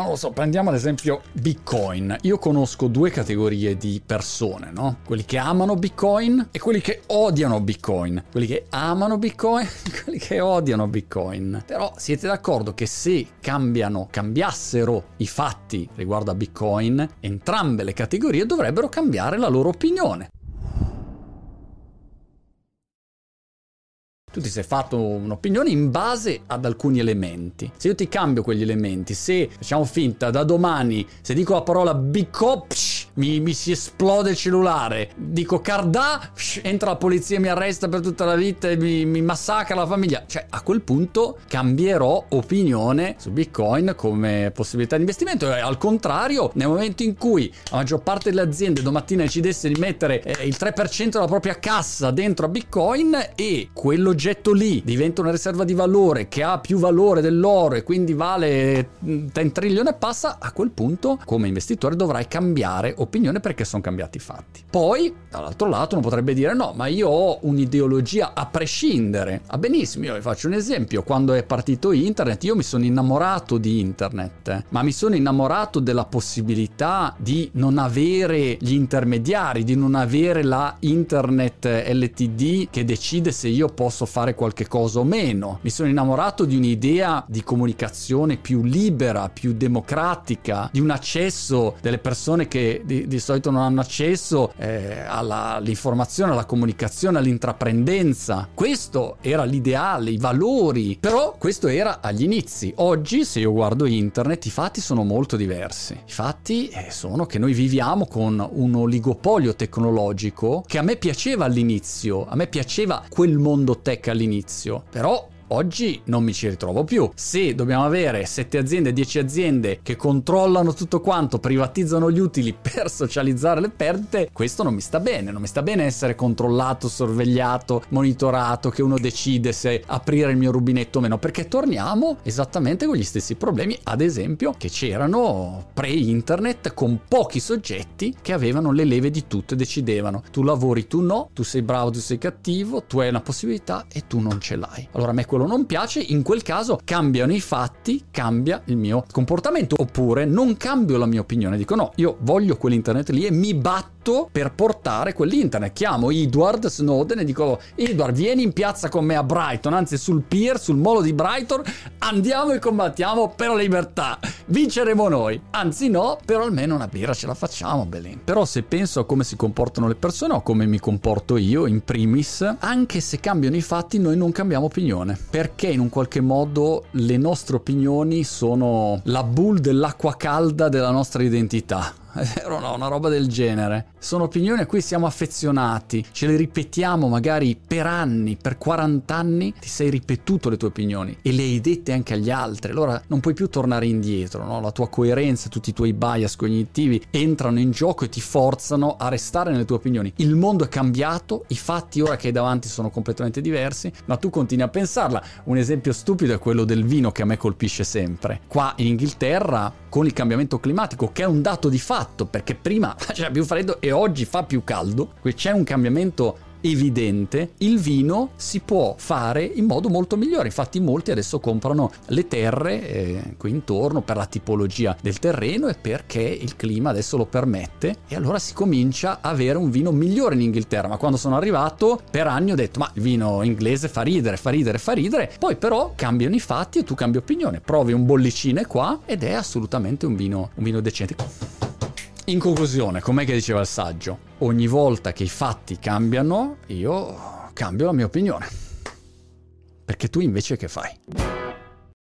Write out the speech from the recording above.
non lo so, prendiamo ad esempio Bitcoin. Io conosco due categorie di persone, no? Quelli che amano Bitcoin e quelli che odiano Bitcoin. Quelli che amano Bitcoin e quelli che odiano Bitcoin. Però siete d'accordo che se cambiano, cambiassero i fatti riguardo a Bitcoin, entrambe le categorie dovrebbero cambiare la loro opinione. Tu ti sei fatto un'opinione in base ad alcuni elementi. Se io ti cambio quegli elementi, se facciamo finta da domani, se dico la parola bicop, mi, mi, si esplode il cellulare, dico Cardà, entra la polizia, mi arresta per tutta la vita e mi, mi massacra la famiglia. Cioè, a quel punto cambierò opinione su Bitcoin come possibilità di investimento. E al contrario, nel momento in cui la maggior parte delle aziende domattina decidesse di mettere eh, il 3% della propria cassa dentro a Bitcoin e quell'oggetto oggetto lì diventa una riserva di valore che ha più valore dell'oro e quindi vale 10 mm, trilioni e passa, a quel punto come investitore dovrai cambiare opinione perché sono cambiati i fatti. Poi, dall'altro lato, uno potrebbe dire no, ma io ho un'ideologia a prescindere. Ah benissimo, io vi faccio un esempio. Quando è partito internet, io mi sono innamorato di internet, ma mi sono innamorato della possibilità di non avere gli intermediari, di non avere la internet LTD che decide se io posso fare qualche cosa o meno. Mi sono innamorato di un'idea di comunicazione più libera, più democratica, di un accesso delle persone che di, solito non hanno accesso eh, all'informazione, alla comunicazione, all'intraprendenza. Questo era l'ideale, i valori. Però questo era agli inizi. Oggi, se io guardo internet, i fatti sono molto diversi. I fatti eh, sono che noi viviamo con un oligopolio tecnologico che a me piaceva all'inizio, a me piaceva quel mondo tech all'inizio, però Oggi non mi ci ritrovo più. Se dobbiamo avere 7 aziende, 10 aziende che controllano tutto quanto, privatizzano gli utili per socializzare le perdite, questo non mi sta bene. Non mi sta bene essere controllato, sorvegliato, monitorato, che uno decide se aprire il mio rubinetto o meno, perché torniamo esattamente con gli stessi problemi, ad esempio, che c'erano pre-internet con pochi soggetti che avevano le leve di tutto e decidevano. Tu lavori, tu no, tu sei bravo, tu sei cattivo, tu hai una possibilità e tu non ce l'hai. Allora a me quello piccolo non piace, in quel caso cambiano i fatti, cambia il mio comportamento. Oppure non cambio la mia opinione, dico no, io voglio quell'internet lì e mi batto per portare quell'internet. Chiamo Edward Snowden e dico Edward vieni in piazza con me a Brighton, anzi sul pier, sul molo di Brighton, andiamo e combattiamo per la libertà. Vinceremo noi. Anzi no, però almeno una birra ce la facciamo, Belin. Però se penso a come si comportano le persone o come mi comporto io, in primis, anche se cambiano i fatti noi non cambiamo opinione perché in un qualche modo le nostre opinioni sono la bull dell'acqua calda della nostra identità è vero no? Una roba del genere. Sono opinioni a cui siamo affezionati, ce le ripetiamo magari per anni, per 40 anni, ti sei ripetuto le tue opinioni e le hai dette anche agli altri, allora non puoi più tornare indietro, no? La tua coerenza, tutti i tuoi bias cognitivi entrano in gioco e ti forzano a restare nelle tue opinioni. Il mondo è cambiato, i fatti ora che hai davanti sono completamente diversi, ma tu continui a pensarla. Un esempio stupido è quello del vino che a me colpisce sempre. Qua in Inghilterra, con il cambiamento climatico, che è un dato di fatto, fatto perché prima faceva più freddo e oggi fa più caldo, qui c'è un cambiamento evidente, il vino si può fare in modo molto migliore. Infatti, molti adesso comprano le terre eh, qui intorno per la tipologia del terreno e perché il clima adesso lo permette. E allora si comincia a avere un vino migliore in Inghilterra. Ma quando sono arrivato, per anni ho detto: Ma il vino inglese fa ridere, fa ridere, fa ridere. Poi, però, cambiano i fatti e tu cambi opinione. Provi un bollicine qua ed è assolutamente un vino, un vino decente. In conclusione, com'è che diceva il saggio? Ogni volta che i fatti cambiano, io cambio la mia opinione. Perché tu invece che fai?